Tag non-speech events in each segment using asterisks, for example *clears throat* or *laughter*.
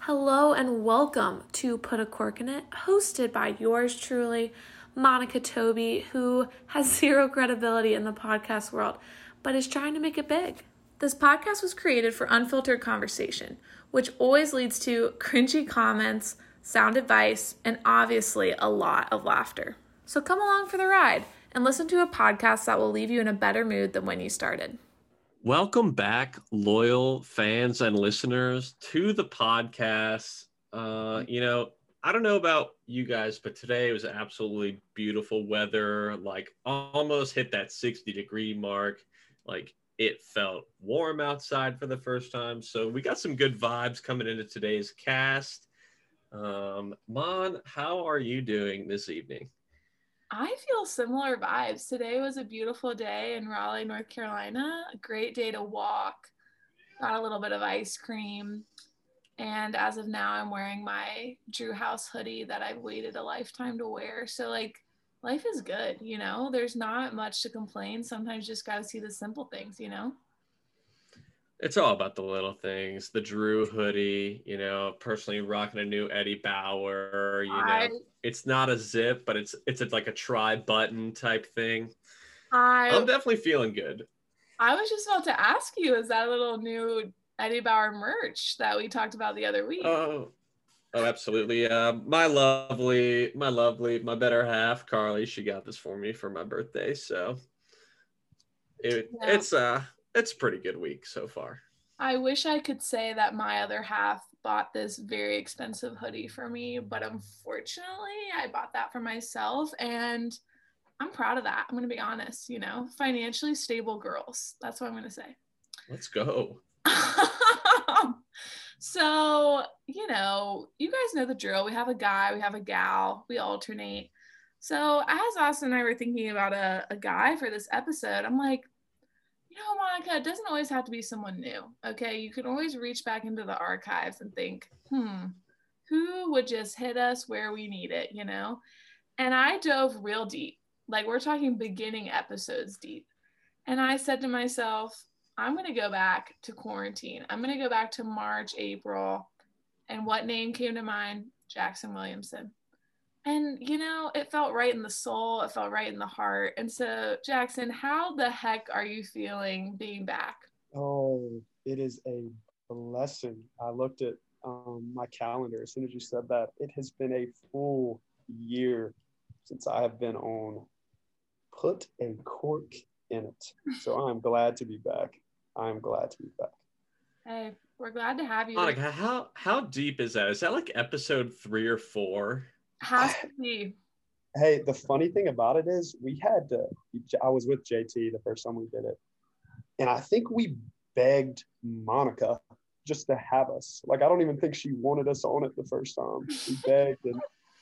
Hello and welcome to Put a Cork in It, hosted by yours truly, Monica Toby, who has *laughs* zero credibility in the podcast world, but is trying to make it big. This podcast was created for unfiltered conversation, which always leads to cringy comments, sound advice, and obviously a lot of laughter. So come along for the ride and listen to a podcast that will leave you in a better mood than when you started. Welcome back, loyal fans and listeners, to the podcast. Uh, you know, I don't know about you guys, but today was absolutely beautiful weather. Like almost hit that 60 degree mark. Like it felt warm outside for the first time. So we got some good vibes coming into today's cast. Um, Mon, how are you doing this evening? I feel similar vibes. Today was a beautiful day in Raleigh, North Carolina. A great day to walk. Got a little bit of ice cream. And as of now, I'm wearing my Drew House hoodie that I've waited a lifetime to wear. So, like, life is good, you know? There's not much to complain. Sometimes you just got to see the simple things, you know? It's all about the little things. The Drew hoodie, you know, personally rocking a new Eddie Bauer, you know. I, it's not a zip, but it's it's a, like a try button type thing. I, I'm definitely feeling good. I was just about to ask you, is that a little new Eddie Bauer merch that we talked about the other week? Oh, oh, absolutely. Uh, my lovely, my lovely, my better half, Carly, she got this for me for my birthday. So it, yeah. it's uh it's a pretty good week so far. I wish I could say that my other half bought this very expensive hoodie for me, but unfortunately, I bought that for myself and I'm proud of that. I'm going to be honest, you know, financially stable girls. That's what I'm going to say. Let's go. *laughs* so, you know, you guys know the drill. We have a guy, we have a gal, we alternate. So, as Austin and I were thinking about a, a guy for this episode, I'm like, you know, Monica, it doesn't always have to be someone new. Okay. You can always reach back into the archives and think, hmm, who would just hit us where we need it, you know? And I dove real deep. Like we're talking beginning episodes deep. And I said to myself, I'm going to go back to quarantine. I'm going to go back to March, April. And what name came to mind? Jackson Williamson. And, you know, it felt right in the soul, it felt right in the heart. And so, Jackson, how the heck are you feeling being back? Oh, it is a blessing. I looked at um, my calendar as soon as you said that. It has been a full year since I have been on Put a Cork in It. *laughs* So I'm glad to be back. I'm glad to be back. Hey, we're glad to have you. Monica, how how deep is that? Is that like episode three or four? Has *laughs* to be. Hey, the funny thing about it is we had to, I was with JT the first time we did it. And I think we begged Monica just to have us. Like, I don't even think she wanted us on it the first time. We *laughs* begged and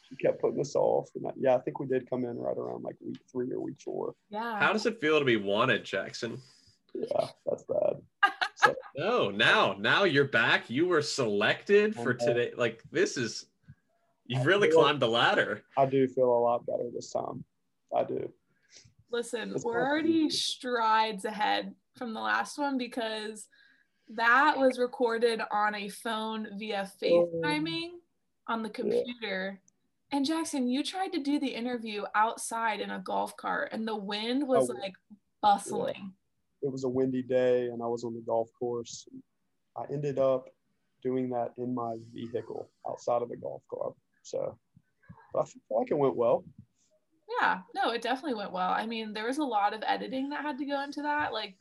she kept putting us off. And I, yeah, I think we did come in right around like week three or week four. Yeah. How does it feel to be wanted, Jackson? Yeah, that's bad. *laughs* So, no, now, now you're back. You were selected for today. Like, this is You've really climbed the ladder. I do feel a lot better this time. I do. Listen, it's we're already strides ahead from the last one because that was recorded on a phone via oh. FaceTiming oh, on the computer. Yeah. And Jackson, you tried to do the interview outside in a golf cart, and the wind was oh, like bustling. Yeah. It was a windy day, and I was on the golf course. I ended up doing that in my vehicle outside of the golf club. So I feel like it went well. Yeah, no, it definitely went well. I mean, there was a lot of editing that had to go into that, like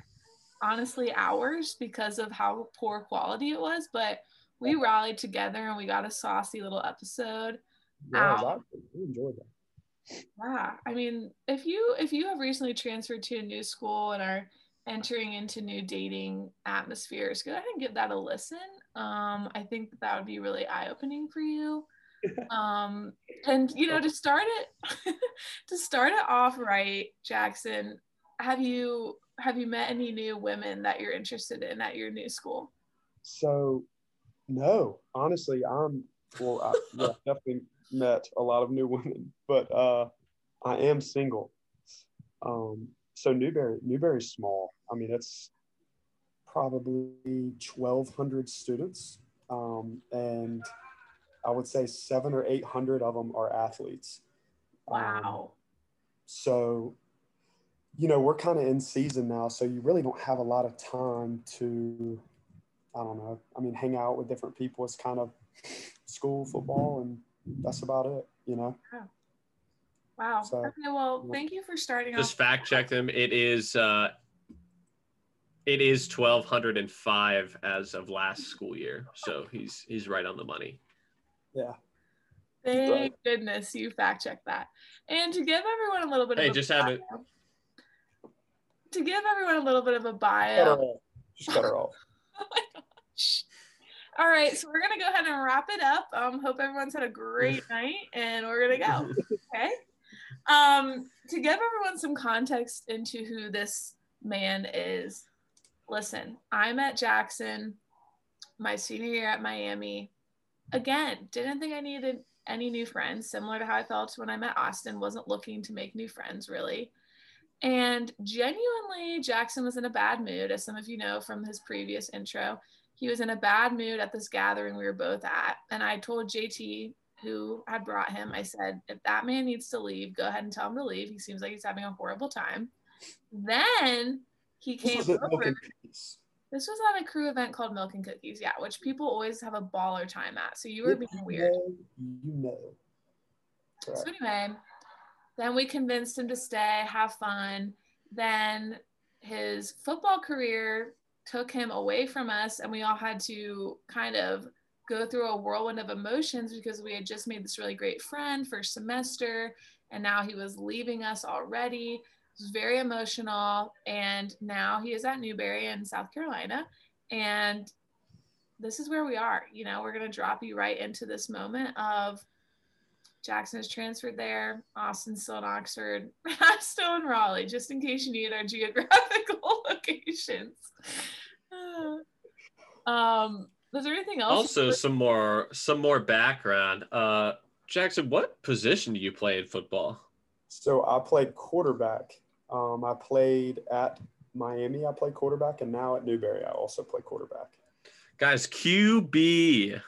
honestly, hours because of how poor quality it was. But we rallied together and we got a saucy little episode. Yeah, I enjoyed that. Yeah, I mean, if you if you have recently transferred to a new school and are entering into new dating atmospheres, go ahead and give that a listen. Um, I think that would be really eye opening for you *laughs* um and you know to start it *laughs* to start it off right jackson have you have you met any new women that you're interested in at your new school? So no honestly i'm well i yeah, definitely met a lot of new women but uh i am single. Um so newberry newberry's small. I mean it's probably 1,200 students, um, and I would say seven or 800 of them are athletes. Um, Wow. so, you know, we're kind of in season now, so you really don't have a lot of time to, I don't know. I mean, hang out with different people. It's kind of school, football, and that's about it. You know. Wow. So- okay, well, thank you for starting Just off. fact check them. It is uh, it is twelve hundred and five as of last school year. So he's he's right on the money. Yeah. Thank Right. goodness you fact checked that. And to give everyone a little bit Hey, of a just had to- bio- to give everyone a little bit of a Cut her bio. off. Just cut her off. *laughs* Oh my gosh. All right, so we're gonna go ahead and wrap it up. Um, hope everyone's had a great *laughs* night, and we're gonna go. *laughs* Okay. Um, to give everyone some context into who this man is, listen, I met Jackson my senior year at Miami. Again, didn't think I needed any new friends, similar to how I felt when I met Austin, wasn't looking to make new friends really. And genuinely, Jackson was in a bad mood, as some of you know from his previous intro. He was in a bad mood at this gathering we were both at. And I told JT, who had brought him, I said, if that man needs to leave, go ahead and tell him to leave. He seems like he's having a horrible time. Then he came was at Milk over. This was at a crew event called Milk and Cookies, yeah, which people always have a baller time at. So you were If being you weird. know, you know. So anyway, then we convinced him to stay, have fun. Then his football career took him away from us, and we all had to kind of go through a whirlwind of emotions because we had just made this really great friend first semester, and now he was leaving us already. It was very emotional, and now he is at Newberry in South Carolina, and this is where we are. You know, we're gonna drop you right into this moment of Jackson is transferred there. Austin's still in Oxford. *laughs* I'm still in Raleigh, just in case you need our *laughs* geographical *laughs* locations. *sighs* um, was there anything else? Also, some more some more background. Uh, Jackson, what position do you play in football? So I played quarterback. Um, I played at Miami. I played quarterback, and now at Newberry, I also play quarterback. Guys, QB.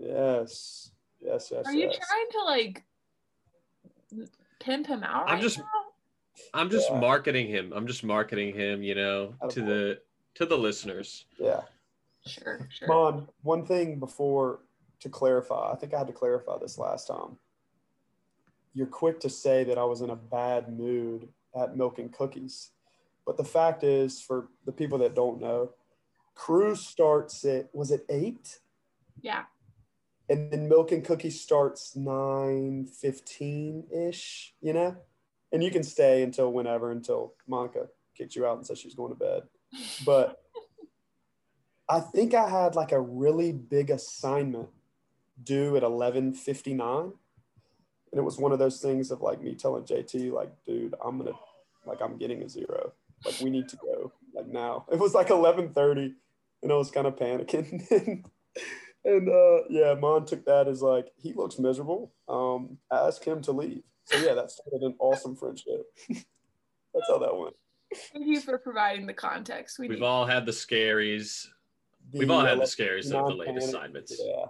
Yes, yes, yes. Are you yes. trying to like pimp him out? I'm right just- now? I'm just Yeah. marketing him. I'm just marketing him, you know, to Attaboy. the to the listeners. Yeah. sure, sure. Mon, one thing before to clarify, I think I had to clarify this last time. You're quick to say that I was in a bad mood at Milk and Cookies. But the fact is, for the people that don't know, crew starts at, was it eight? Yeah, And then Milk and Cookies starts 9 15 ish, you know? And you can stay until whenever, until Monica kicks you out and says she's going to bed but *laughs* I think I had like a really big assignment due at 11:59 and it was one of those things of like me telling JT like dude I'm going to like I'm getting a zero. Like we need to go like now. *laughs* It was like 11:30 and I was kind of panicking. *laughs* And, and uh yeah Mon took that as like he looks miserable. Um ask him to leave. So yeah that started an awesome friendship. *laughs* That's how that went. Thank you for providing the context. We We've need, all had the scaries. We've all had the scaries of the late assignments. yeah.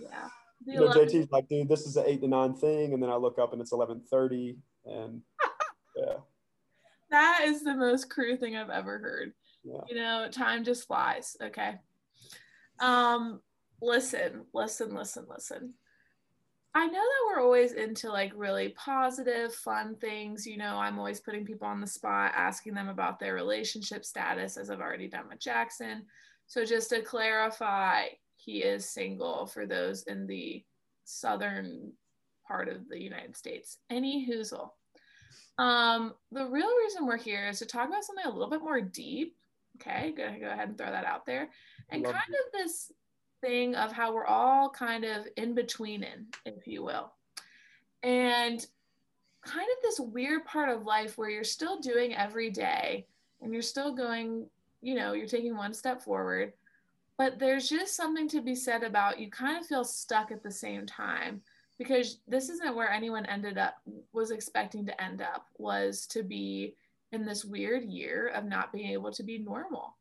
Yeah. The you know, JT's like, dude, this is an eight to nine thing, and then I look up and it's eleven thirty, and *laughs* yeah, That is the most crew thing I've ever heard. yeah. You know, time just flies. Okay. Um, listen, listen, listen, listen. I know that we're always into like really positive, fun things. You know, I'm always putting people on the spot, asking them about their relationship status, as I've already done with Jackson. So, just to clarify, he is single for those in the southern part of the United States. Any hoozle. Um, the real reason we're here is to talk about something a little bit more deep. Okay, gonna go ahead and throw that out there. And Love kind of this thing of how we're all kind of in between in, if you will. And kind of this weird part of life where you're still doing every day and you're still going, you know, you're taking one step forward, but there's just something to be said about you kind of feel stuck at the same time because this isn't where anyone ended up was expecting to end up was to be in this weird year of not being able to be normal.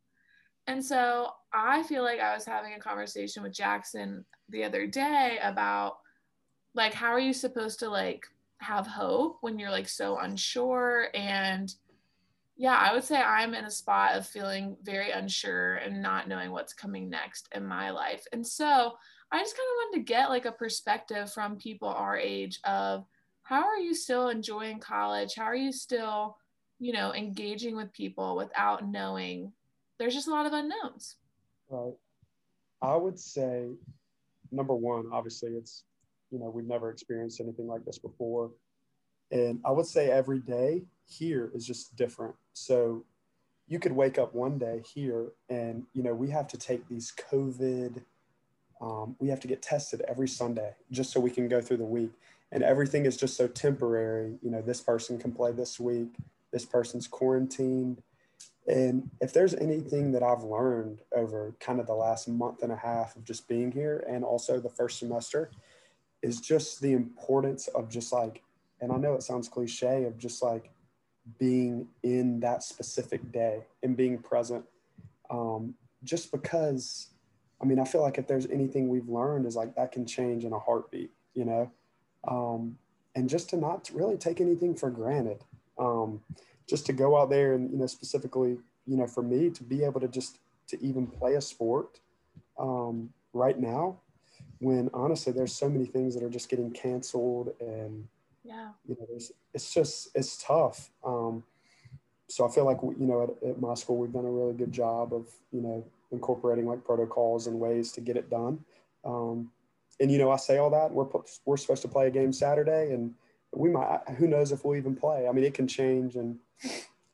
And so I feel like I was having a conversation with Jackson the other day about like how are you supposed to like have hope when you're like so unsure and yeah, I would say I'm in a spot of feeling very unsure and not knowing what's coming next in my life. And so I just kind of wanted to get like a perspective from people our age of how are you still enjoying college? How are you still, you know, engaging with people without knowing there's just a lot of unknowns? Right. I would say, number one, obviously, it's, you know, we've never experienced anything like this before. And I would say every day here is just different. So you could wake up one day here and, you know, we have to take these COVID, um, we have to get tested every Sunday just so we can go through the week. And everything is just so temporary. You know, this person can play this week, this person's quarantined. And if there's anything that I've learned over kind of the last month and a half of just being here and also the first semester, is just the importance of just like and I know it sounds cliche of just like being in that specific day and being present. Um, just because, I mean, I feel like if there's anything we've learned is like that can change in a heartbeat, you know? Um, and just to not really take anything for granted. Um, just to go out there and, you know, specifically, you know, for me to be able to just to even play a sport um, right now, when honestly there's so many things that are just getting canceled and yeah. You know it's just it's tough. Um, so i feel like you know at, at, my school we've done a really good job of you know incorporating like protocols and ways to get it done. Um, and you know i say all that we're we're supposed to play a game saturday and we might who knows if we'll even play. I mean it can change and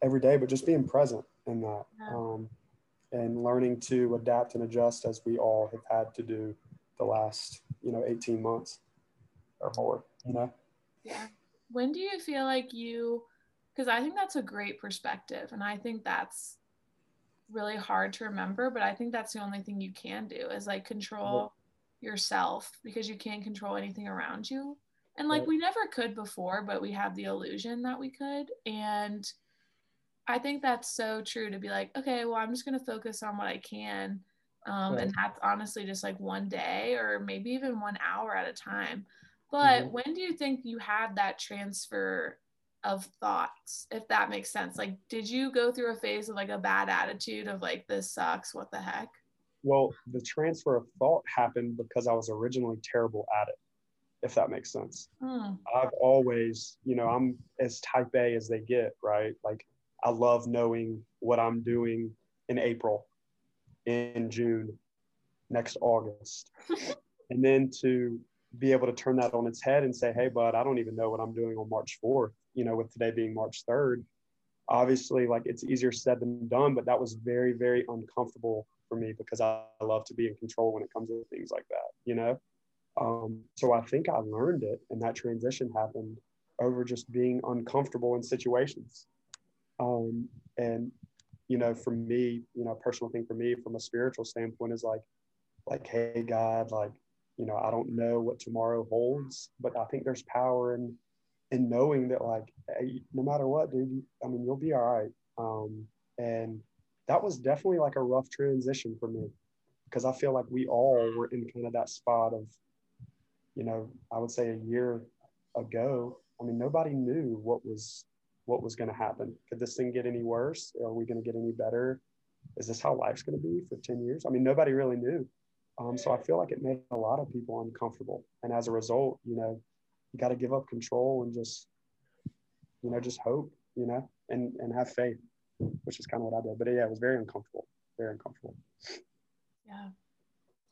every day but just being present in that yeah. um, and learning to adapt and adjust as we all have had to do the last you know 18 months or more you know yeah. When do you feel like you, because I think that's a great perspective. And I think that's really hard to remember, but I think that's the only thing you can do is like control yeah. yourself because you can't control anything around you. And like we never could before, but we have the illusion that we could. And I think that's so true to be like, okay, well, I'm just going to focus on what I can. Um, right. And that's honestly just like one day or maybe even one hour at a time. But mm-hmm. when do you think you had that transfer of thoughts, if that makes sense? Like, did you go through a phase of like a bad attitude of like, this sucks, what the heck? Well, the transfer of thought happened because I was originally terrible at it, if that makes sense. Hmm. I've always, you know, I'm as type A as they get, right? Like, I love knowing what I'm doing in April, in June, next August. *laughs* and then to be able to turn that on its head and say, hey, bud, I don't even know what I'm doing on March 4th, you know, with today being March 3rd. Obviously, like it's easier said than done, but that was very, very uncomfortable for me because I love to be in control when it comes to things like that, you know? Um, so I think I learned it, and that transition happened over just being uncomfortable in situations. Um, and, you know, for me, you know, personal thing for me from a spiritual standpoint is like, like, hey, God, like, you know, I don't know what tomorrow holds, but I think there's power in in knowing that like hey, no matter what, dude, I mean, you'll be all right. Um, and that was definitely like a rough transition for me because I feel like we all were in kind of that spot of, you know, I would say a year ago. I mean, nobody knew what was what was going to happen. Could this thing get any worse? Are we going to get any better? Is this how life's going to be for 10 years? I mean, nobody really knew. Um, so I feel like it made a lot of people uncomfortable. And as a result, you know, you got to give up control and just, you know, just hope, you know, and, and have faith, which is kind of what I did. But yeah, it was very uncomfortable, very uncomfortable. Yeah.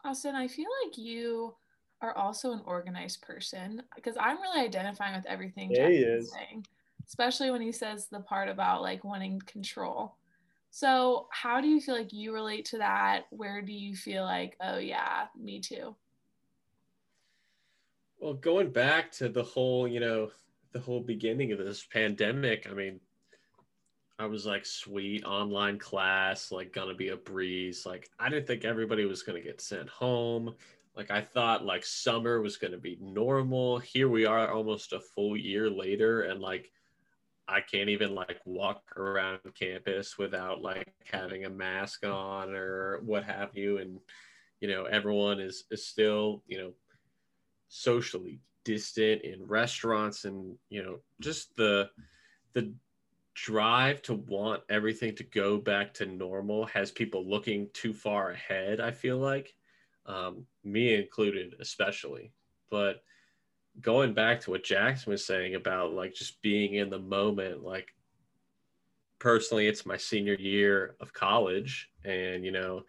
Austin, I feel like you are also an organized person because I'm really identifying with everything yeah, he is. saying, especially when he says the part about like wanting control. So, how do you feel like you relate to that? Where do you feel like, oh, yeah, me too? Well, going back to the whole, you know, the whole beginning of this pandemic, I mean, I was like, sweet online class, like, gonna be a breeze. Like, I didn't think everybody was gonna get sent home. Like, I thought like summer was gonna be normal. Here we are almost a full year later, and like, I can't even like walk around campus without like having a mask on or what have you. And, you know, everyone is, is still, you know, socially distant in restaurants and, you know, just the, the drive to want everything to go back to normal has people looking too far ahead, I feel like. Um, me included, especially. But, going back to what Jackson was saying about like just being in the moment, like personally, it's my senior year of college, and you know,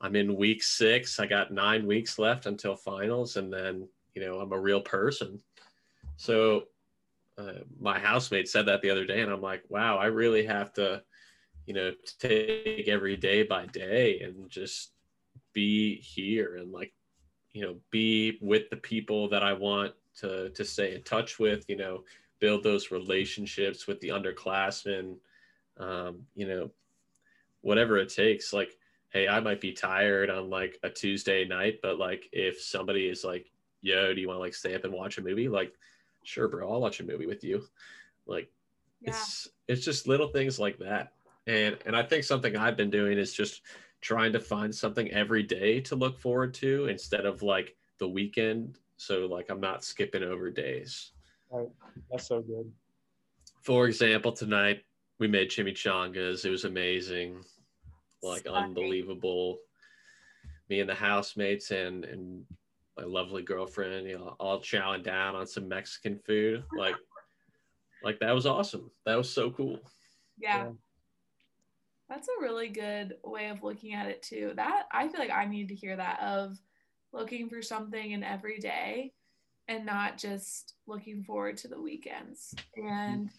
I'm in week six. I got nine weeks left until finals, and then you know, I'm a real person. So, uh, my housemate said that the other day, and I'm like, wow, I really have to, you know, take every day by day and just be here and like you know be with the people that i want to to stay in touch with you know build those relationships with the underclassmen um, you know whatever it takes. Like hey i might be tired on like a tuesday night but like if somebody is like yo do you want to like stay up and watch a movie? Like sure bro i'll watch a movie with you. Like yeah. it's it's just little things like that. And and i think something i've been doing is just trying to find something every day to look forward to instead of like the weekend so like I'm not skipping over days. Right. That's so good. For example, tonight we made chimichangas. It was amazing. Like unbelievable. Me and the housemates and and my lovely girlfriend, you know, all chowing down on some Mexican food. Like *laughs* like that was awesome. That was so cool. yeah. yeah. That's a really good way of looking at it too. That I feel like I need to hear that of looking for something in every day and not just looking forward to the weekends. And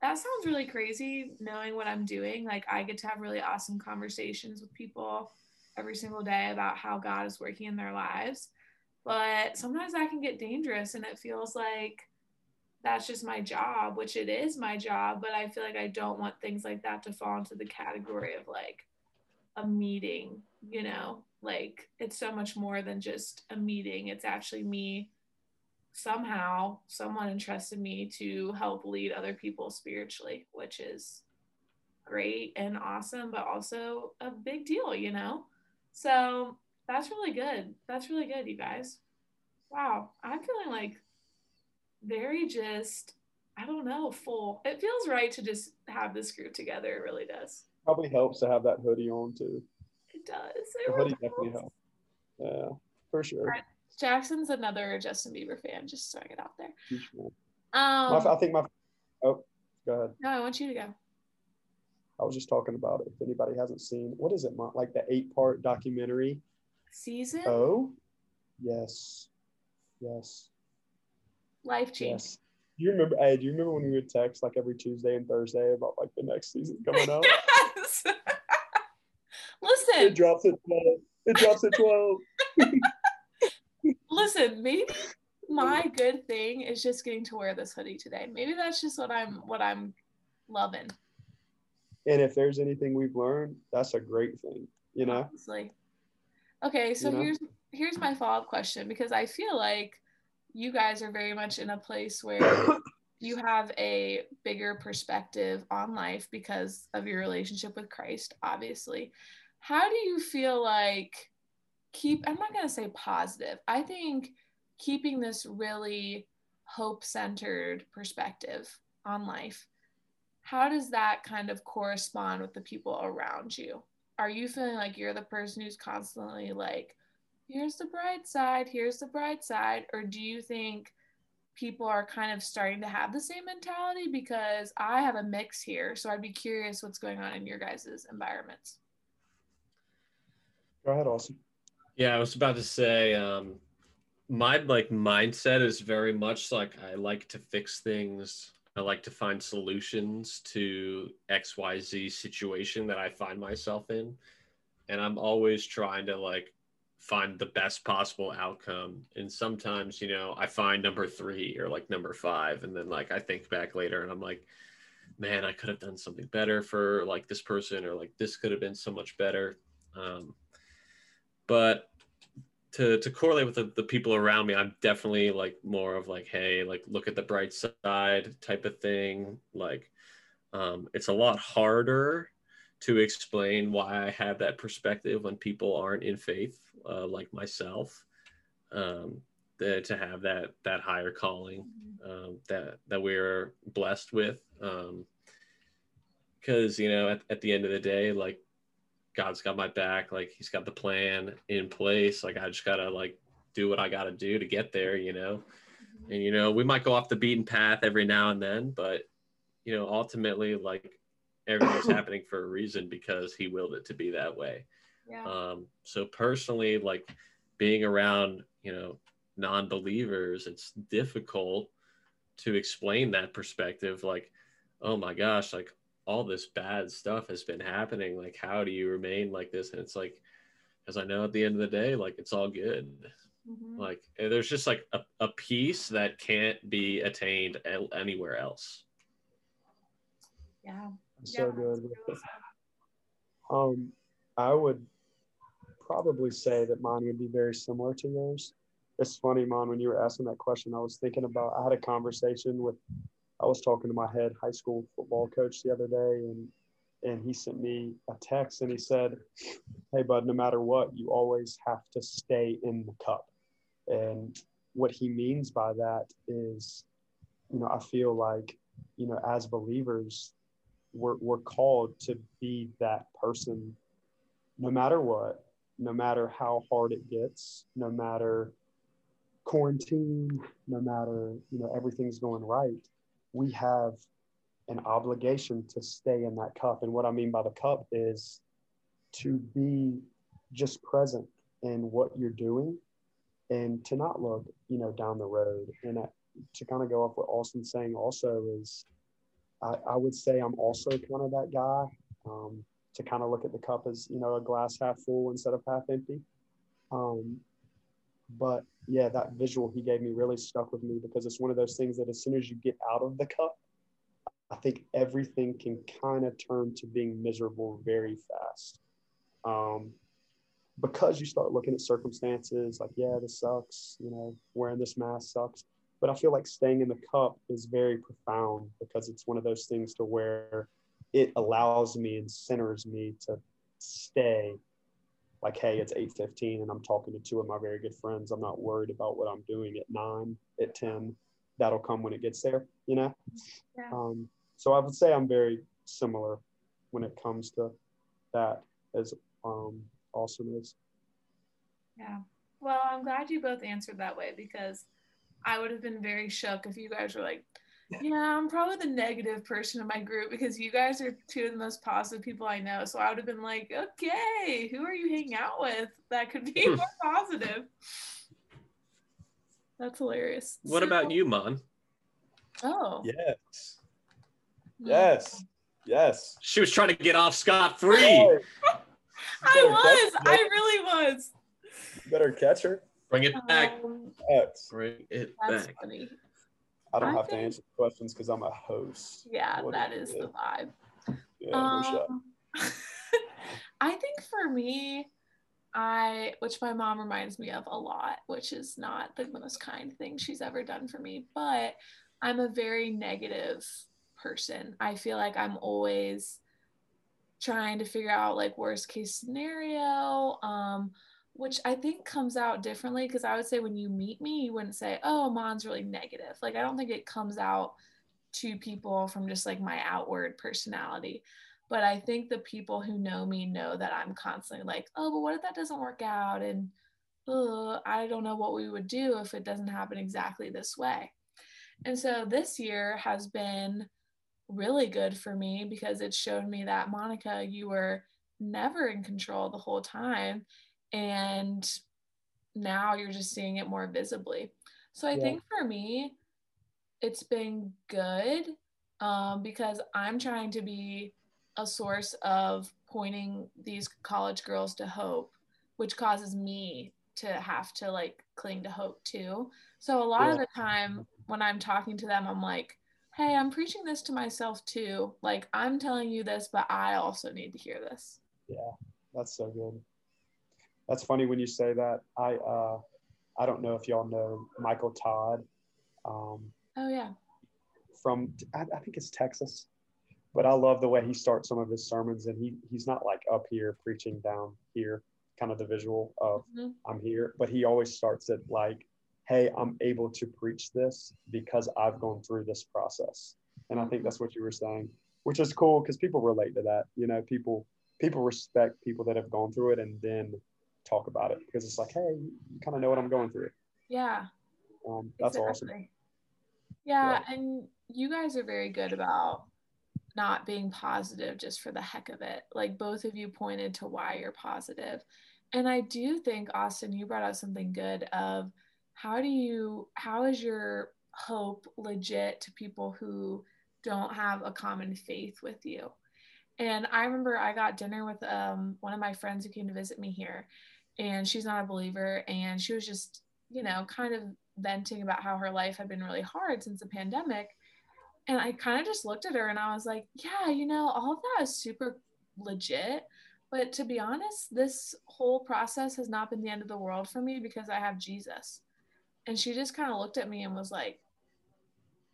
that sounds really crazy knowing what I'm doing. Like I get to have really awesome conversations with people every single day about how God is working in their lives. But sometimes that can get dangerous and it feels like that's just my job, which it is my job, but I feel like I don't want things like that to fall into the category of like a meeting, you know, like it's so much more than just a meeting. It's actually me somehow someone entrusted me to help lead other people spiritually, which is great and awesome, but also a big deal, you know? So that's really good. That's really good, you guys. Wow. I'm feeling like very just, I don't know, full. It feels right to just have this group together. It really does. Probably helps to have that hoodie on too. It does. It hoodie definitely helps. Yeah, for sure. Jackson's another Justin Bieber fan. Just throwing it out there. Um, I think my. Oh, go ahead. No, I want you to go. I was just talking about it. If anybody hasn't seen, what is it, like the eight-part documentary? Season. Oh, yes, yes. Life change. Yes. Do you remember? Hey, do you remember when we would text like every Tuesday and Thursday about like the next season coming out? yes. *laughs* Listen. It drops at 12. It drops at 12. *laughs* Listen, maybe my good thing is just getting to wear this hoodie today. Maybe that's just what I'm what I'm loving. And if there's anything we've learned, that's a great thing, you know. Honestly. Okay, so you know? here's here's my follow-up question because I feel like you guys are very much in a place where *coughs* you have a bigger perspective on life because of your relationship with Christ, obviously how do you feel like keep i'm not going to say positive i think keeping this really hope centered perspective on life how does that kind of correspond with the people around you? Are you feeling like you're the person who's constantly like here's the bright side here's the bright side or do you think people are kind of starting to have the same mentality? Because i have a mix here so i'd be curious what's going on in your guys' environments Go ahead, Austin. Yeah, I was about to say, um, my like mindset is very much like I like to fix things. I like to find solutions to XYZ situation that I find myself in. And I'm always trying to like find the best possible outcome. And sometimes, you know, I find number three or like number five. And then like I think back later and I'm like, man, I could have done something better for like this person or like this could have been so much better. Um, but to to correlate with the, the people around me i'm definitely like more of like hey like look at the bright side type of thing like Um, it's a lot harder to explain why I have that perspective when people aren't in faith, uh, like myself. Um, the, to have that that higher calling um, that that we're blessed with, because you know at, at the end of the day, like God's got my back, like He's got the plan in place. Like I just gotta like do what I gotta do to get there, you know. And you know, we might go off the beaten path every now and then, but you know, ultimately, like everything's *coughs* happening for a reason because He willed it to be that way. Yeah. Um, so personally, like being around, you know, non-believers, it's difficult to explain that perspective. Like, oh my gosh, like all this bad stuff has been happening. Like, how do you remain like this? And it's like, as I know at the end of the day, like it's all good. Mhm. Like there's just like a, a peace that can't be attained el- anywhere else. yeah. so Yeah, good. really Um, I would probably say that mine would be very similar to yours. It's funny, Mon, when you were asking that question, I was thinking about, I had a conversation with, I was talking to my head high school football coach the other day, and and he sent me a text and he said, Hey, bud, no matter what, you always have to stay in the cup. And what he means by that is, you know, I feel like, you know, as believers, we're, we're called to be that person no matter what, no matter how hard it gets, no matter quarantine, no matter, you know, everything's going right, we have an obligation to stay in that cup. And what I mean by the cup is to be just present in what you're doing and to not look, you know, down the road. And uh, to kind of go off what Austin's saying also is I, I would say I'm also kind of that guy um, to kind of look at the cup as, you know, a glass half full instead of half empty. Um, but yeah, that visual he gave me really stuck with me because it's one of those things that as soon as you get out of the cup, I think everything can kind of turn to being miserable very fast. Um, because you start looking at circumstances like, yeah, this sucks, you know, wearing this mask sucks. But I feel like staying in the cup is very profound because it's one of those things to where it allows me and centers me to stay like, hey, it's 8.15 and I'm talking to two of my very good friends. I'm not worried about what I'm doing at nine, at 10. That'll come when it gets there, you know? Yeah. Um, so I would say I'm very similar when it comes to that as um, Austin is. Yeah. Well, I'm glad you both answered that way because I would have been very shook if you guys were like, yeah, I'm probably the negative person in my group because you guys are two of the most positive people I know. So I would have been like, okay, who are you hanging out with that could be *laughs* more positive? That's hilarious. What So- about you, Mon? Oh, Yes. Yes. Yes. She was trying to get off scot free. Hey, I was. I really was. you better catch her. Bring it back. Um, Bring it that's back. funny. I don't I have to think- answer questions because I'm a host. Yeah, What that is it? the vibe. Yeah, no shot. Um, *laughs* I think for me, I, which my mom reminds me of a lot, which is not the most kind thing she's ever done for me, but I'm a very negative person. I feel like I'm always trying to figure out like worst case scenario, um, which I think comes out differently because I would say when you meet me, you wouldn't say, oh, mom's really negative. Like, I don't think it comes out to people from just like my outward personality. But I think the people who know me know that I'm constantly like, oh, but what if that doesn't work out? And uh, I don't know what we would do if it doesn't happen exactly this way. And so this year has been really good for me because it showed me that Monica, you were never in control the whole time. And now you're just seeing it more visibly. So I Yeah. think for me, it's been good um, because I'm trying to be a source of pointing these college girls to hope, which causes me to have to like cling to hope too. So a lot of the time when I'm talking to them, I'm like, hey, I'm preaching this to myself too. Like, I'm telling you this, but I also need to hear this. Yeah, that's so good. That's funny when you say that. I uh, I don't know if y'all know Michael Todd um, Oh, yeah. from I, I think it's Texas. but I love the way he starts some of his sermons, and he he's not like up here preaching down here, kind of the visual of Mhm. I'm here, but he always starts it like, "Hey, I'm able to preach this because I've gone through this process," and I think that's what you were saying, which is cool because people relate to that. You know, people people respect people that have gone through it and then talk about it because it's like, hey, you kind of know what I'm going through. Yeah. Um, that's awesome. Exactly. Yeah, and you guys are very good about not being positive just for the heck of it. Like both of you pointed to why you're positive. And I do think Austin, you brought up something good of how do you how is your hope legit to people who don't have a common faith with you? And I remember I got dinner with um, one of my friends who came to visit me here, and she's not a believer, and she was just, you know, kind of venting about how her life had been really hard since the pandemic. And I kind of just looked at her and I was like, yeah, you know, all of that is super legit. But to be honest, this whole process has not been the end of the world for me because I have Jesus. And she just kind of looked at me and was like,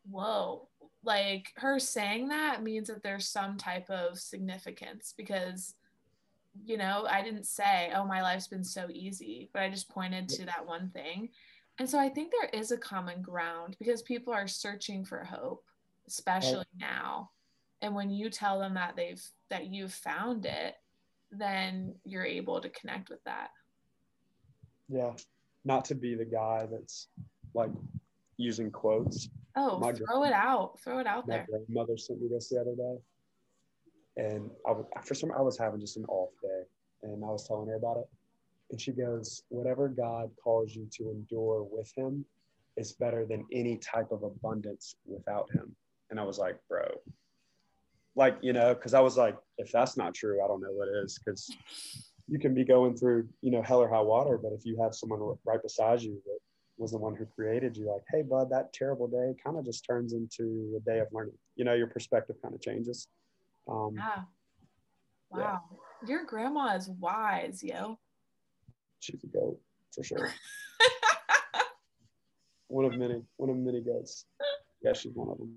whoa. Like her saying that means that there's some type of significance because, you know, I didn't say, oh, my life's been so easy, but I just pointed to that one thing. And so I think there is a common ground because people are searching for hope, especially now. And when you tell them that they've that you've found it, then you're able to connect with that. Yeah, not to be the guy that's like using quotes. Oh, My throw it out. Throw it out My there. grandmother sent me this the other day, and I was for some I was having just an off day, and I was telling her about it, and she goes, "Whatever God calls you to endure with Him, is better than any type of abundance without Him." And I was like, "Bro." Like, you know, because I was like, if that's not true, I don't know what is. Because you can be going through, you know, hell or high water, but if you have someone right beside you that was the one who created you, like, hey, bud, that terrible day kind of just turns into a day of learning. You know, your perspective kind of changes. Um, Yeah. Yeah. Wow. Your grandma is wise, yo. she's a goat for sure. *laughs* one of many, one of many goats. Yeah, she's one of them.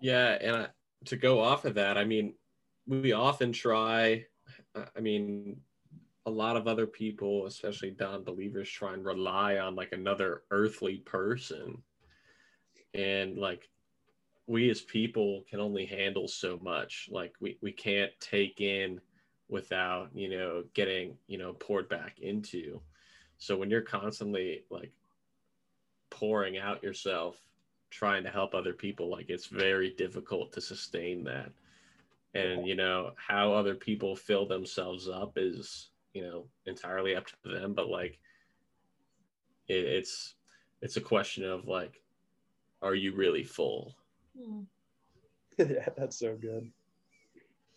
Yeah, and I, to go off of that, I mean, we often try. I mean, a lot of other people, especially non-believers, try and rely on like another earthly person, and like we as people can only handle so much. Like we we can't take in without you know getting you know poured back into. So when you're constantly like pouring out yourself trying to help other people like it's very difficult to sustain that and you know how other people fill themselves up is you know entirely up to them but like it, it's it's a question of like are you really full Hmm. *laughs* yeah, that's so good.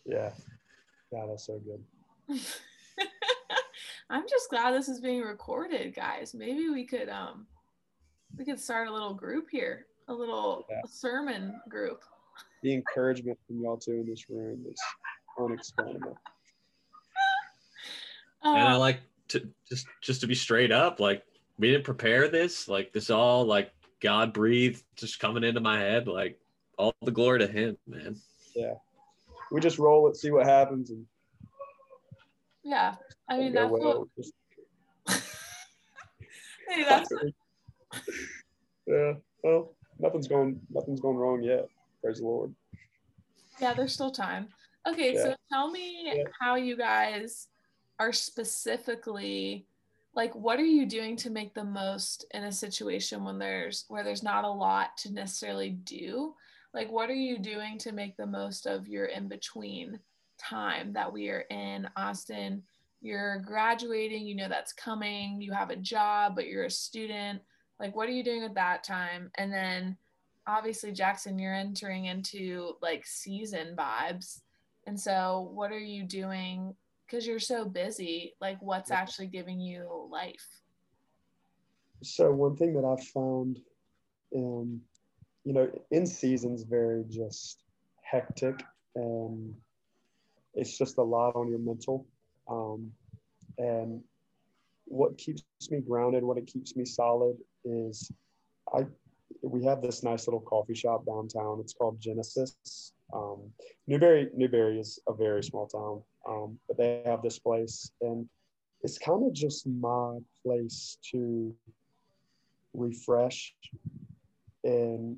Yeah, yeah, that's so good. *laughs* I'm just glad this is being recorded, guys. Maybe we could um we could start a little group here, a little Yeah. sermon group. The encouragement from y'all two in this room is unexplainable. *laughs* and i Uh, like to just just to be straight up like we didn't prepare this like this all like god breathed just coming into my head like all the glory to him man Yeah. We just roll it, see what happens, and yeah, I mean that's well. what. Just- *laughs* Hey, that's *laughs* yeah. Well, nothing's going, nothing's going wrong yet. Praise the Lord. Yeah, there's still time. Okay, so tell me Yeah. how you guys are specifically like what are you doing to make the most in a situation when there's where there's not a lot to necessarily do? Like what are you doing to make the most of your in between time that we are in Austin? You're graduating, you know that's coming, you have a job, but you're a student. Like what are you doing at that time? And then obviously Jackson, you're entering into like season vibes. And so what are you doing? Because you're so busy, like what's actually giving you life? So one thing that I've found, um, you know, in seasons very just hectic, and it's just a lot on your mental. Um, and what keeps me grounded, what it keeps me solid, is I we have this nice little coffee shop downtown. It's called Genesis. Um, Newberry, Newberry is a very small town, um, but they have this place, and it's kind of just my place to refresh, and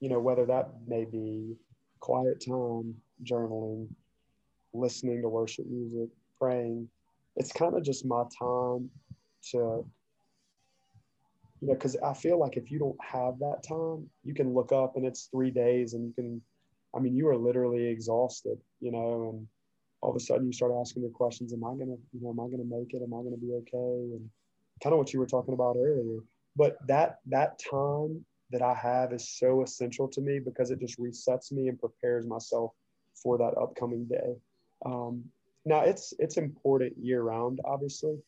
you know whether that may be quiet time, journaling, listening to worship music, praying. It's kind of just my time to you know, because I feel like if you don't have that time, you can look up and it's three days and you can, I mean, you are literally exhausted, you know, and all of a sudden you start asking your questions, am I going to, you know, am I going to make it? Am I going to be okay? And kind of what you were talking about earlier. But that, that time that I have is so essential to me because it just resets me and prepares myself for that upcoming day. Um, now it's, it's important year round, obviously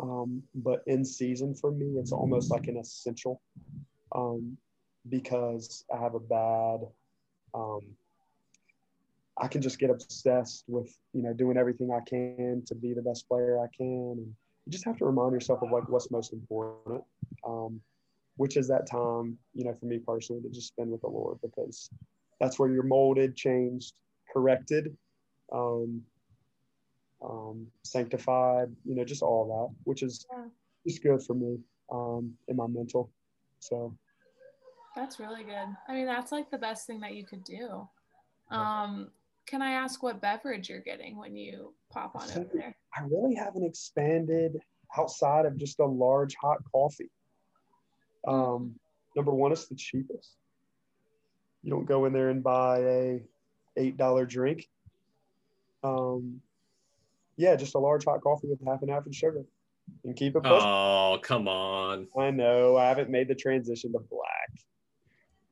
um, but in season for me, it's almost like an essential um, because I have a bad, um, I can just get obsessed with, you know, doing everything I can to be the best player I can. And you just have to remind yourself of like what's most important, um, which is that time, you know, for me personally to just spend with the Lord because that's where you're molded, changed, corrected. Um, um, sanctified, you know, just all that, which is Yeah. just good for me um, in my mental. So That's really good. I mean, that's like the best thing that you could do. Um, can I ask what beverage you're getting when you pop on over there? I really haven't expanded outside of just a large hot coffee. Um, number one, it's the cheapest. You don't go in there and buy a eight dollar drink. Um, yeah, just a large hot coffee with half an hour of sugar, and keep it. pushing. Oh, come on. I know I haven't made the transition to black.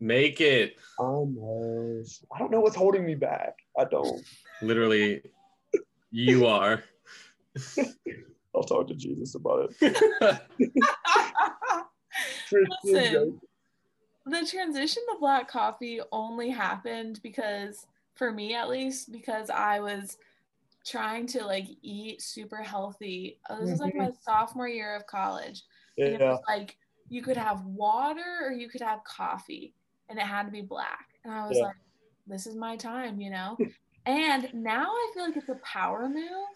Make it. Know. I don't know what's holding me back. I don't. Literally, you are. *laughs* I'll talk to Jesus about it. *laughs* Listen. the transition to black coffee only happened because for me at least because i was trying to like eat super healthy. Uh, this was like my sophomore year of college. And it was like you could have water or you could have coffee and it had to be black. And i was Yeah. like this is my time you know? And now i feel like it's a power move.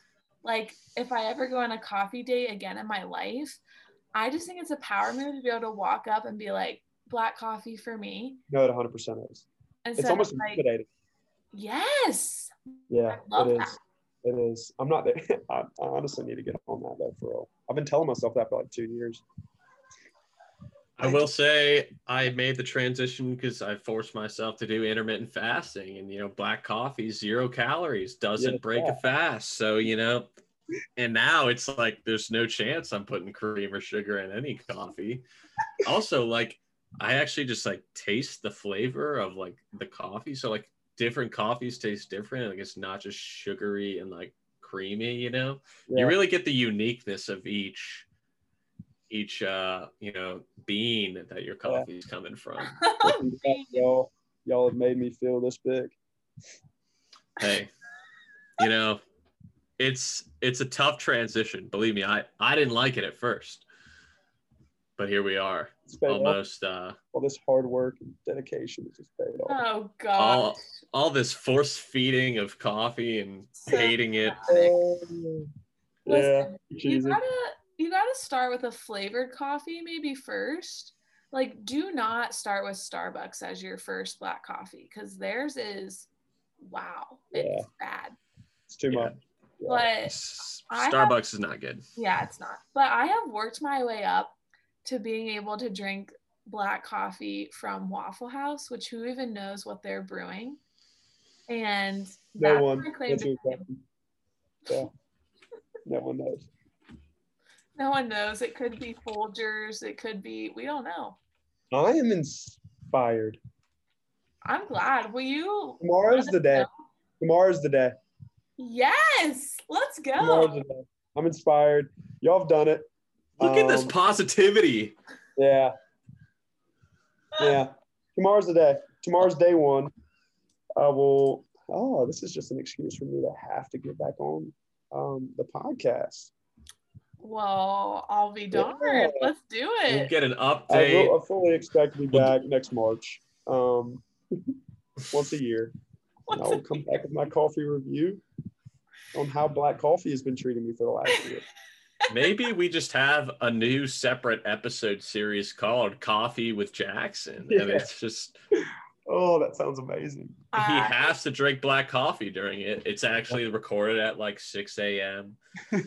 Like if i ever go on a coffee date again in my life i just think it's a power move to be able to walk up and be like black coffee for me No, it 100% is. instead It's almost like intimidating. yes Yeah, love it that. is. It is. I'm not there. *laughs* I, I honestly need to get on that though for real. I've been telling myself that for like two years. I will say I made the transition because I forced myself to do intermittent fasting, and you know, black coffee, zero calories, doesn't Yeah, break yeah. a fast. So you know, and now it's like there's no chance I'm putting cream or sugar in any coffee. also, like I actually just like taste the flavor of like the coffee. So like different coffees taste different. Like it's not just sugary and like creamy. You know, Yeah. you really get the uniqueness of each each uh you know bean that your coffee is coming from *laughs* y'all, y'all have made me feel this big. hey you know it's it's a tough transition believe me i i didn't like it at first but here we are It's paid off. almost uh All this hard work and dedication is just paid off. oh god all all this force feeding of coffee and So hating it Oh, yeah, Listen, you gotta you gotta start with a flavored coffee maybe first like do not start with starbucks as your first black coffee because theirs is wow it's bad It's too Yeah. much. Yeah. But S- I have- starbucks is not good yeah it's not but i have worked my way up to being able to drink black coffee from waffle house which who even knows what they're brewing and no that's one. my claim That's to your fame. question. Yeah. No one knows. *laughs* no one knows it could be folgers it could be we don't know I am inspired. i'm glad will you Tomorrow's the day. know? Tomorrow's the day. Yes, let's go. I'm inspired. Y'all have done it. look at this Um, positivity Yeah. Yeah. Tomorrow's the day. Tomorrow's day one. I will. Oh, this is just an excuse for me to have to get back on um, the podcast. Well, I'll be darned. Yeah. Let's do We'll it. get an I, update. will, I fully expect to be back next March, um, *laughs* once a year. And I will come back with my coffee review on how black coffee has been treating me for the last *laughs* year. Maybe we just have a new separate episode series called Coffee with Jackson. And it's just Oh, that sounds amazing. he I- has to drink black coffee during it. It's actually recorded at like 6 a.m. I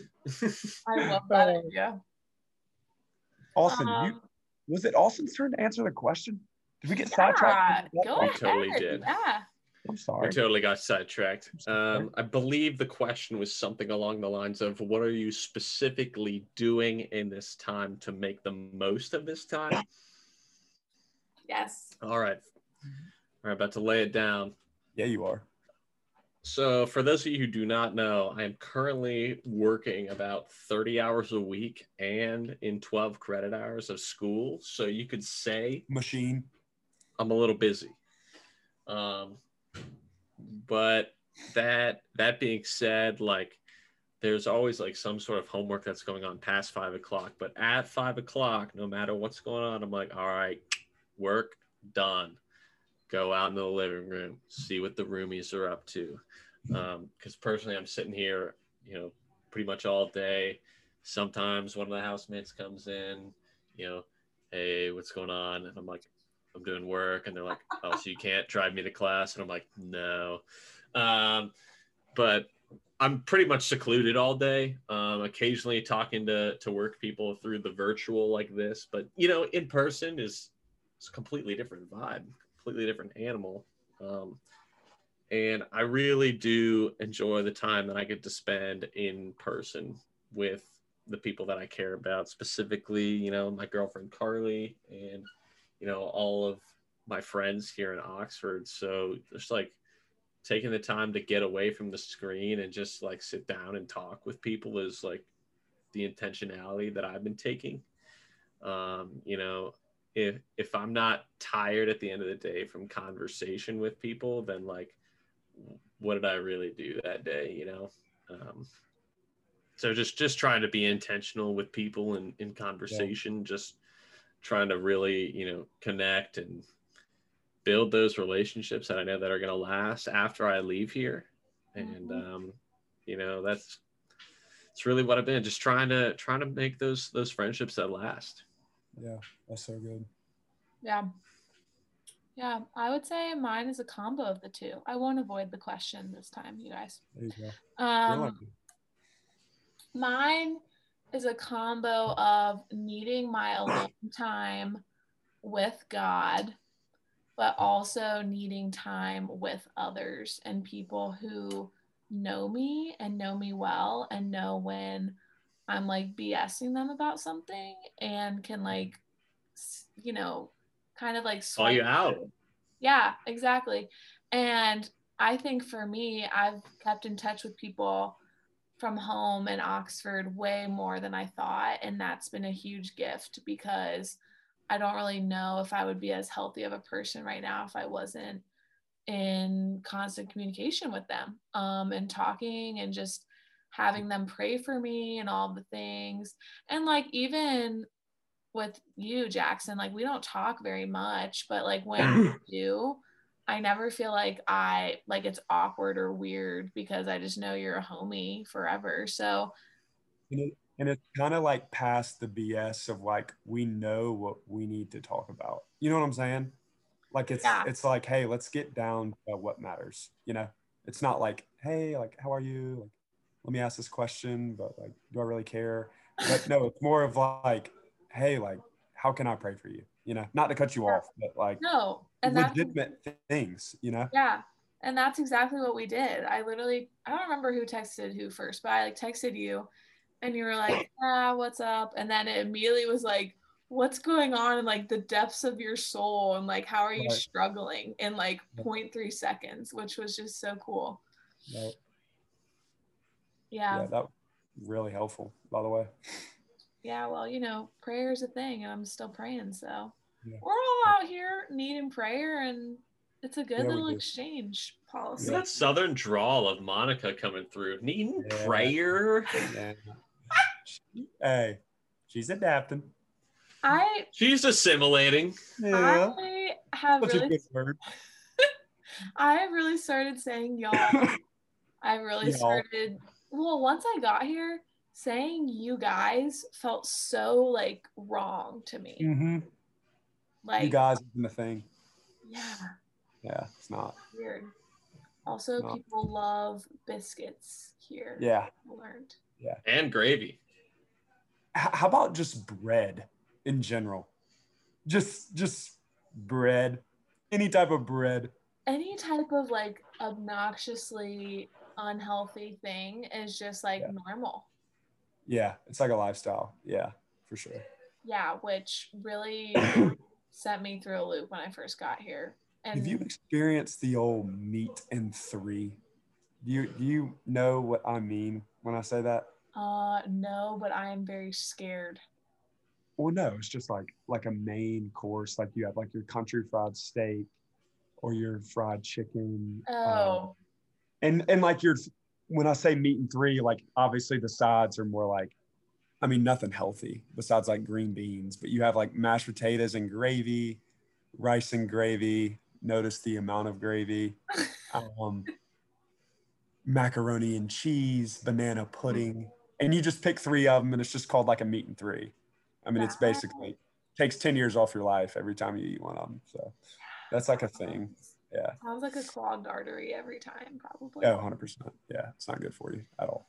love *laughs* that idea. Austin, you, Um, was it Austin's turn to answer the question? Did we get yeah, sidetracked? go We ahead. totally did. Yeah. I'm We sorry. totally got sidetracked. Um, I believe the question was something along the lines of what are you specifically doing in this time to make the most of this time? Yes. All right. All right, about to lay it down. Yeah, you are. So, for those of you who do not know, I am currently working about 30 hours a week and in 12 credit hours of school. So, you could say Machine. I'm a little busy. Um, but that that being said, like there's always like some sort of homework that's going on past five o'clock. But at five o'clock, no matter what's going on, I'm like, all right, work done. Go out into the living room, see what the roomies are up to. Um, because personally, I'm sitting here, you know, pretty much all day. Sometimes one of the housemates comes in, you know, hey, what's going on? And I'm like, I'm doing work, and they're like, "Oh, so you can't drive me to class?" And I'm like, "No," um, but I'm pretty much secluded all day. Um, occasionally talking to to work people through the virtual like this, but you know, in person is it's a completely different vibe, completely different animal. Um, and I really do enjoy the time that I get to spend in person with the people that I care about, specifically, you know, my girlfriend Carly and you know all of my friends here in oxford. So just like taking the time to get away from the screen and just like sit down and talk with people is like the intentionality that i've been taking. Um you know if if i'm not tired at the end of the day from conversation with people then like what did i really do that day you know? Um so just just trying to be intentional with people in in conversation just trying to really you know connect and build those relationships that i know that are going to last after i leave here and Mhm. um you know that's it's really what i've been just trying to trying to make those those friendships that last Yeah, that's so good. Yeah. Yeah. I would say mine is a combo of the two. I won't avoid the question this time, you guys. There you go. Um, Mine is a combo of needing my alone time with God, but also needing time with others and people who know me and know me well and know when I'm like BSing them about something and can like, you know, kind of like call you out yeah, exactly. And I think for me, I've kept in touch with people from home in Oxford way more than I thought. And that's been a huge gift because I don't really know if I would be as healthy of a person right now if I wasn't in constant communication with them um, and talking and just having them pray for me and all the things. And like, even with you, Jackson, like we don't talk very much, but like when we *clears throat* do, I never feel like I like it's awkward or weird because I just know you're a homie forever. So And, it, and it's kind of like past the BS of like we know what we need to talk about. You know what I'm saying? Like it's Yeah. it's like, hey, let's get down to what matters. You know, it's not like, hey, like how are you? Like, let me ask this question, but like, do I really care? But no, it's more of like, hey, like, how can I pray for you? You know, not to cut you Yeah. off, but like no, and that's legitimate things. You know, yeah, and that's exactly what we did. I literally I don't remember who texted who first, but I like texted you, and you were like, ah, what's up? And then it immediately was like, what's going on in like the depths of your soul and like how are you Right. struggling in like Yep. 0.3 seconds, which was just so cool. No, Yeah. yeah, that really helpful. By the way, yeah, well, you know, prayer is a thing and I'm still praying. So Yeah. we're all out here needing prayer and it's a good Yeah, little do. exchange It's policy. that southern drawl of monica coming through needing Yeah. prayer yeah. *laughs* Hey, she's adapting. I She's assimilating. Yeah. I have Such a really good word. *laughs* I have really started saying y'all. *laughs* I really Y'all. started well, once I got here, saying you guys felt so like wrong to me. hmm Like You guys isn't a thing. yeah, Yeah, it's not. weird. Also, No. people love biscuits here. Yeah. I learned. Yeah. And gravy. H- how about just bread in general? Just just bread. Any type of bread. Any type of like obnoxiously unhealthy thing is just like Yeah. normal. Yeah, it's like a lifestyle. Yeah, for sure. Yeah, which really *coughs* sent me through a loop when I first got here. And Have you experienced the old meat and three? Do you do you know what I mean when I say that? uh no, but I am very scared. Well, no, it's just like like a main course. Like you have like your country fried steak or your fried chicken. um, Oh, and and like your when I say meat and three, like obviously the sides are more like, I mean nothing healthy besides like green beans, but you have like mashed potatoes and gravy, rice and gravy. Notice the amount of gravy, *laughs* um, macaroni and cheese, banana pudding, and you just pick three of them, and it's just called like a meat and three. I mean, it's basically takes ten years off your life every time you eat one of them. So that's like a thing. Yeah. sounds like a clogged artery every time, probably. Yeah, 100%. Yeah, it's not good for you at all.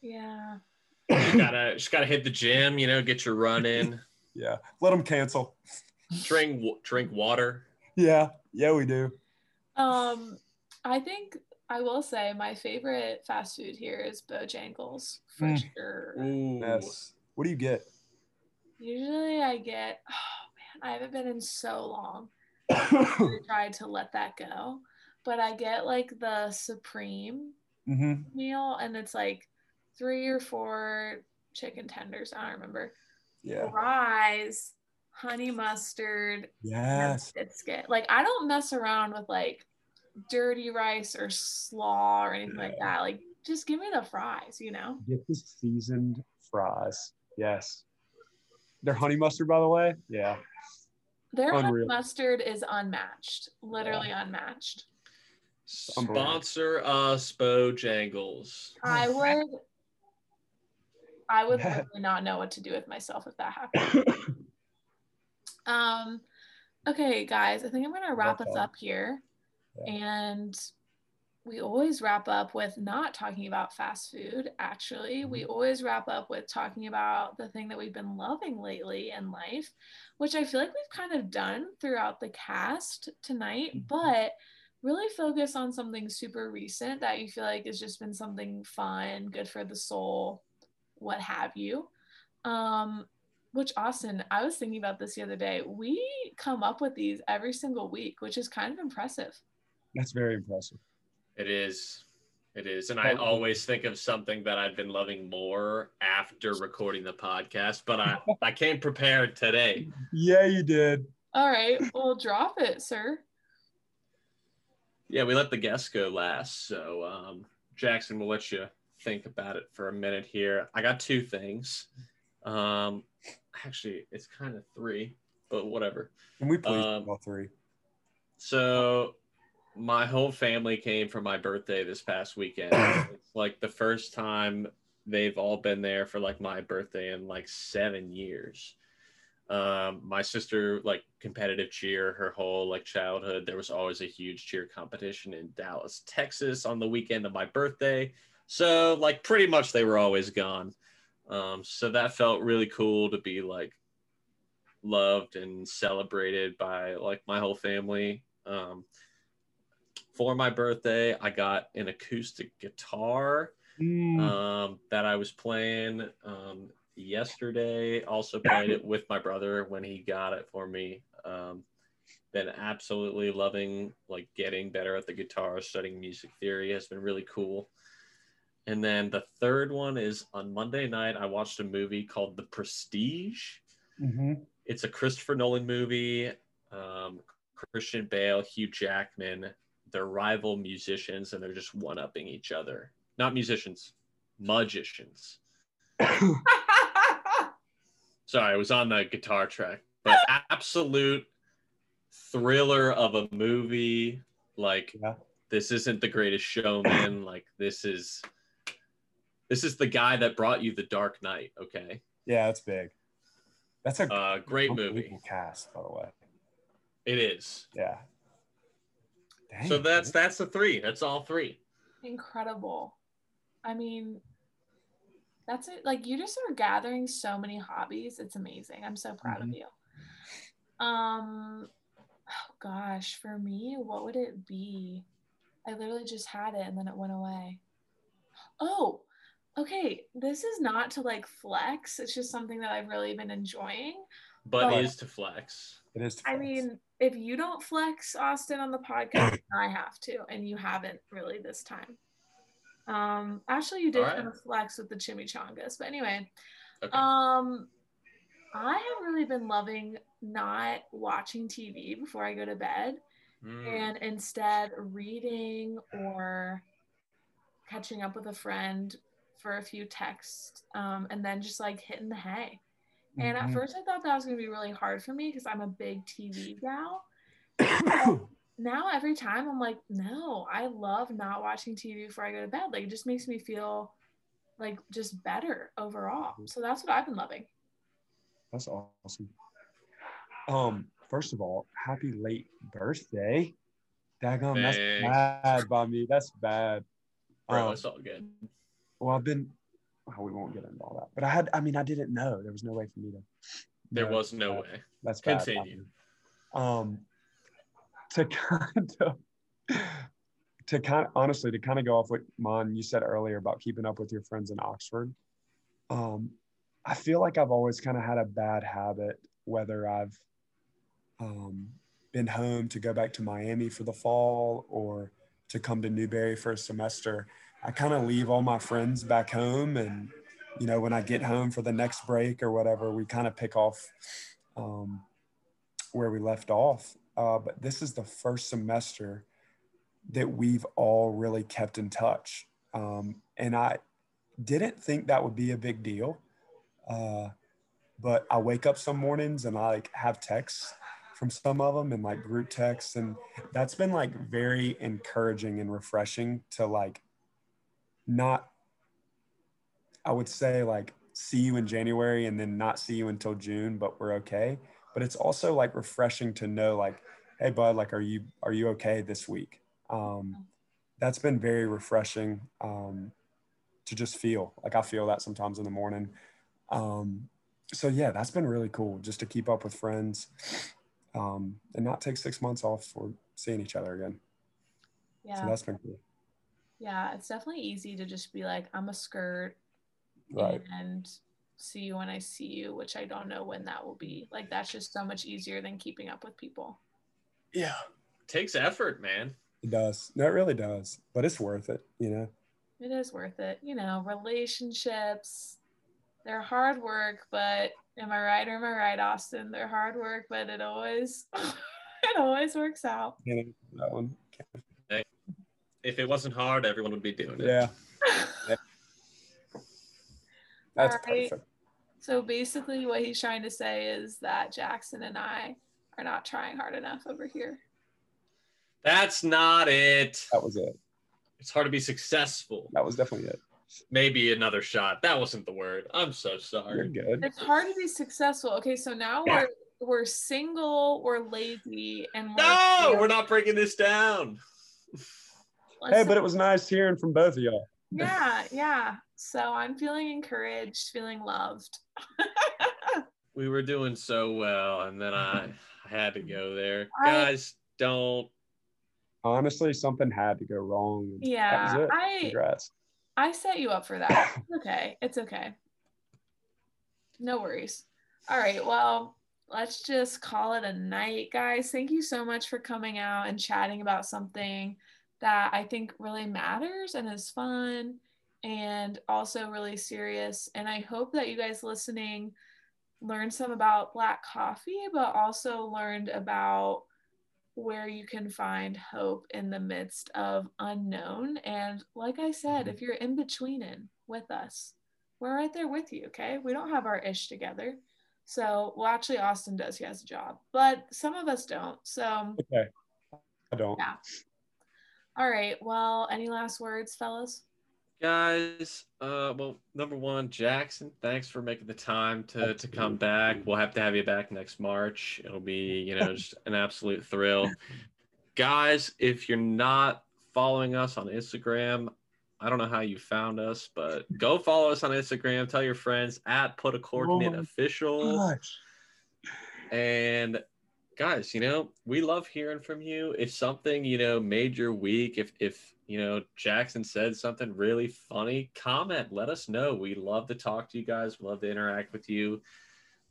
Yeah. You gotta just gotta hit the gym, you know, get your run in, *laughs* Yeah, let them cancel. drink drink water. Yeah, yeah, we do. Um, I think I will say my favorite fast food here is Bojangles for Mm. sure. Ooh. Yes. What do you get? Usually I get, oh man, I haven't been in so long. *coughs* I tried to let that go, but I get like the supreme hmm meal, and it's like three or four chicken tenders. I don't remember. Yeah. Fries, honey mustard, and Yes. biscuit. Like I don't mess around with like dirty rice or slaw or anything like that. Like just give me the fries, you know? Get the seasoned fries. Yes. They're honey mustard, by the way. Yeah. Their honey mustard is unmatched, literally unmatched. Sponsor us, Bojangles. I oh. would I would *laughs* literally not know what to do with myself if that happened. *coughs* Um okay guys, I think I'm gonna wrap Wrap us up. here. Yeah. And we always wrap up with not talking about fast food, actually. Mm-hmm. We always wrap up with talking about the thing that we've been loving lately in life, which I feel like we've kind of done throughout the cast tonight, Mhm. but really focus on something super recent that you feel like has just been something fun, good for the soul, what have you. Um, which Austin, I was thinking about this the other day. We come up with these every single week, which is kind of impressive. That's very impressive. It is. It is. And I always think of something that I've been loving more after recording the podcast, but I, *laughs* I came prepared today. Yeah, you did. All right, well, drop it, sir. Yeah, we let the guests go last. So, um, Jackson, we'll let you think about it for a minute here. I got two things. Um, actually, it's kind of three, but whatever. Can we please Um, all three? So my whole family came for my birthday this past weekend. *coughs* it's like the first time they've all been there for like my birthday in like seven years. Um, my sister like competitive cheer her whole like childhood. There was always a huge cheer competition in Dallas, Texas on the weekend of my birthday. So like pretty much they were always gone. Um, so that felt really cool to be like loved and celebrated by like my whole family. Um, for my birthday, I got an acoustic guitar Mm, um, that I was playing um, yesterday. Also played it with my brother when he got it for me. Um, been absolutely loving like getting better at the guitar. Studying music theory has been really cool. And then the third one is on Monday night. I watched a movie called The Prestige. mhm. It's a Christopher Nolan movie. Um, Christian Bale, Hugh Jackman, they're rival musicians and they're just one upping each other. Not musicians, magicians. *laughs* Sorry, I was on the guitar track, but absolute thriller of a movie. Like Yeah. this isn't the greatest showman. like this is this is the guy that brought you the Dark Knight. Okay, Yeah, that's big. That's a uh, great movie. cast, by the way. It is. Yeah. Dang, So that's dude. that's the three. That's all three. Incredible. I mean, that's it. Like you just are gathering so many hobbies. It's amazing. I'm so proud of Mhm. you. Um, oh gosh, for me, what would it be? I literally just had it and then it went away. Oh, okay. This is not to like flex. It's just something that I've really been enjoying. But But- is to flex. It is. to I mean, if you don't flex Austin on the podcast, I have to, and you haven't really this time. Um, actually, you did All right. kind of flex with the chimichangas, but anyway, Okay. um, I have really been loving not watching TV before I go to bed, Mm. and instead reading or catching up with a friend for a few texts, um, and then just like hitting the hay. And at Mhm. first, I thought that was going to be really hard for me because I'm a big TV *coughs* gal. *coughs* Now, every time I'm like, no, I love not watching TV before I go to bed. Like, it just makes me feel like just better overall. So that's what I've been loving. That's awesome. Um, first of all, happy late birthday. Daggum, that's bad by me. That's bad. Bro, Um, it's all good. Well, I've been. Oh, we won't get into all that. But I had. I mean, I didn't know. There was no way for me to. There know. was no Uh, way. That's Continue. Um, to *laughs* kind of, to kind of honestly, to kind of go off what Mon you said earlier about keeping up with your friends in Oxford. Um, I feel like I've always kind of had a bad habit, whether I've um, been home to go back to Miami for the fall or to come to Newberry for a semester. I kind of leave all my friends back home and you know when i get home for the next break or whatever we kind of pick off um, where we left off. Uh, but this is the first semester that we've all really kept in touch. Um, and i didn't think that would be a big deal uh, but i wake up some mornings and i like have texts from some of them and like group texts. And that's been like very encouraging and refreshing to like not I would say like see you in January and then not see you until June, but we're okay. But it's also like refreshing to know like, hey bud, like are you are you okay this week? Um, that's been very refreshing um, to just feel like I feel that sometimes in the morning. Um, so yeah, that's been really cool just to keep up with friends um, and not take six months off for seeing each other again. So Yeah. that's been cool. Yeah. It's definitely easy to just be like, I'm a skirt Right. and see you when I see you, which I don't know when that will be. Like, that's just so much easier than keeping up with people. Yeah. takes effort, man. It does. No, it really does. But it's worth it, you know? It is worth it. You know, relationships, they're hard work, but am I right or am I right, Austin? They're hard work, but it always *laughs* it always works out. You know, that one. If it wasn't hard, everyone would be doing it. Yeah. *laughs* That's Alright. perfect. so basically what he's trying to say is that Jackson and I are not trying hard enough over here. That's not it. That was it. It's hard to be successful. That was definitely it. Maybe another shot. That wasn't the word. I'm so sorry. You're sorry. good. It's hard to be successful. Okay, so now we're we're single, we're lazy, and we're No, we're not breaking this down. Let's- Hey, but it was nice hearing from both of y'all. yeah, yeah. So I'm feeling encouraged, feeling loved. *laughs* We were doing so well, and then I had to go there. I- Guys, don't. Honestly, something had to go wrong. Yeah, That was it. I- Congrats. I set you up for that. Okay. It's okay. No worries. All right. Well, let's just call it a night, guys. Thank you so much for coming out and chatting about something that I think really matters and is fun and also really serious. And I hope that you guys listening learned some about Black coffee, but also learned about where you can find hope in the midst of unknown. And like I said, mm-hmm. if you're in betweening with us, we're right there with you. Okay. We don't have our ish together. So, well, actually, Austin does. He has a job, but some of us don't. So, Okay. I don't. yeah. All right. Well, any last words, fellas? guys uh well number one jackson thanks for making the time to to come back we'll have to have you back next march it'll be you know just an absolute thrill guys if you're not following us on instagram i don't know how you found us but go follow us on instagram tell your friends at put a coordinate Oh official Gosh. and guys, you know, we love hearing from you. If something, you know, made your week, if if you know Jackson said something really funny, comment, let us know. We love to talk to you guys, we love to interact with you.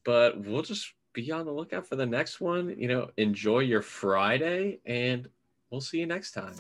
But we'll just be on the lookout for the next one. You know, enjoy your Friday and we'll see you next time.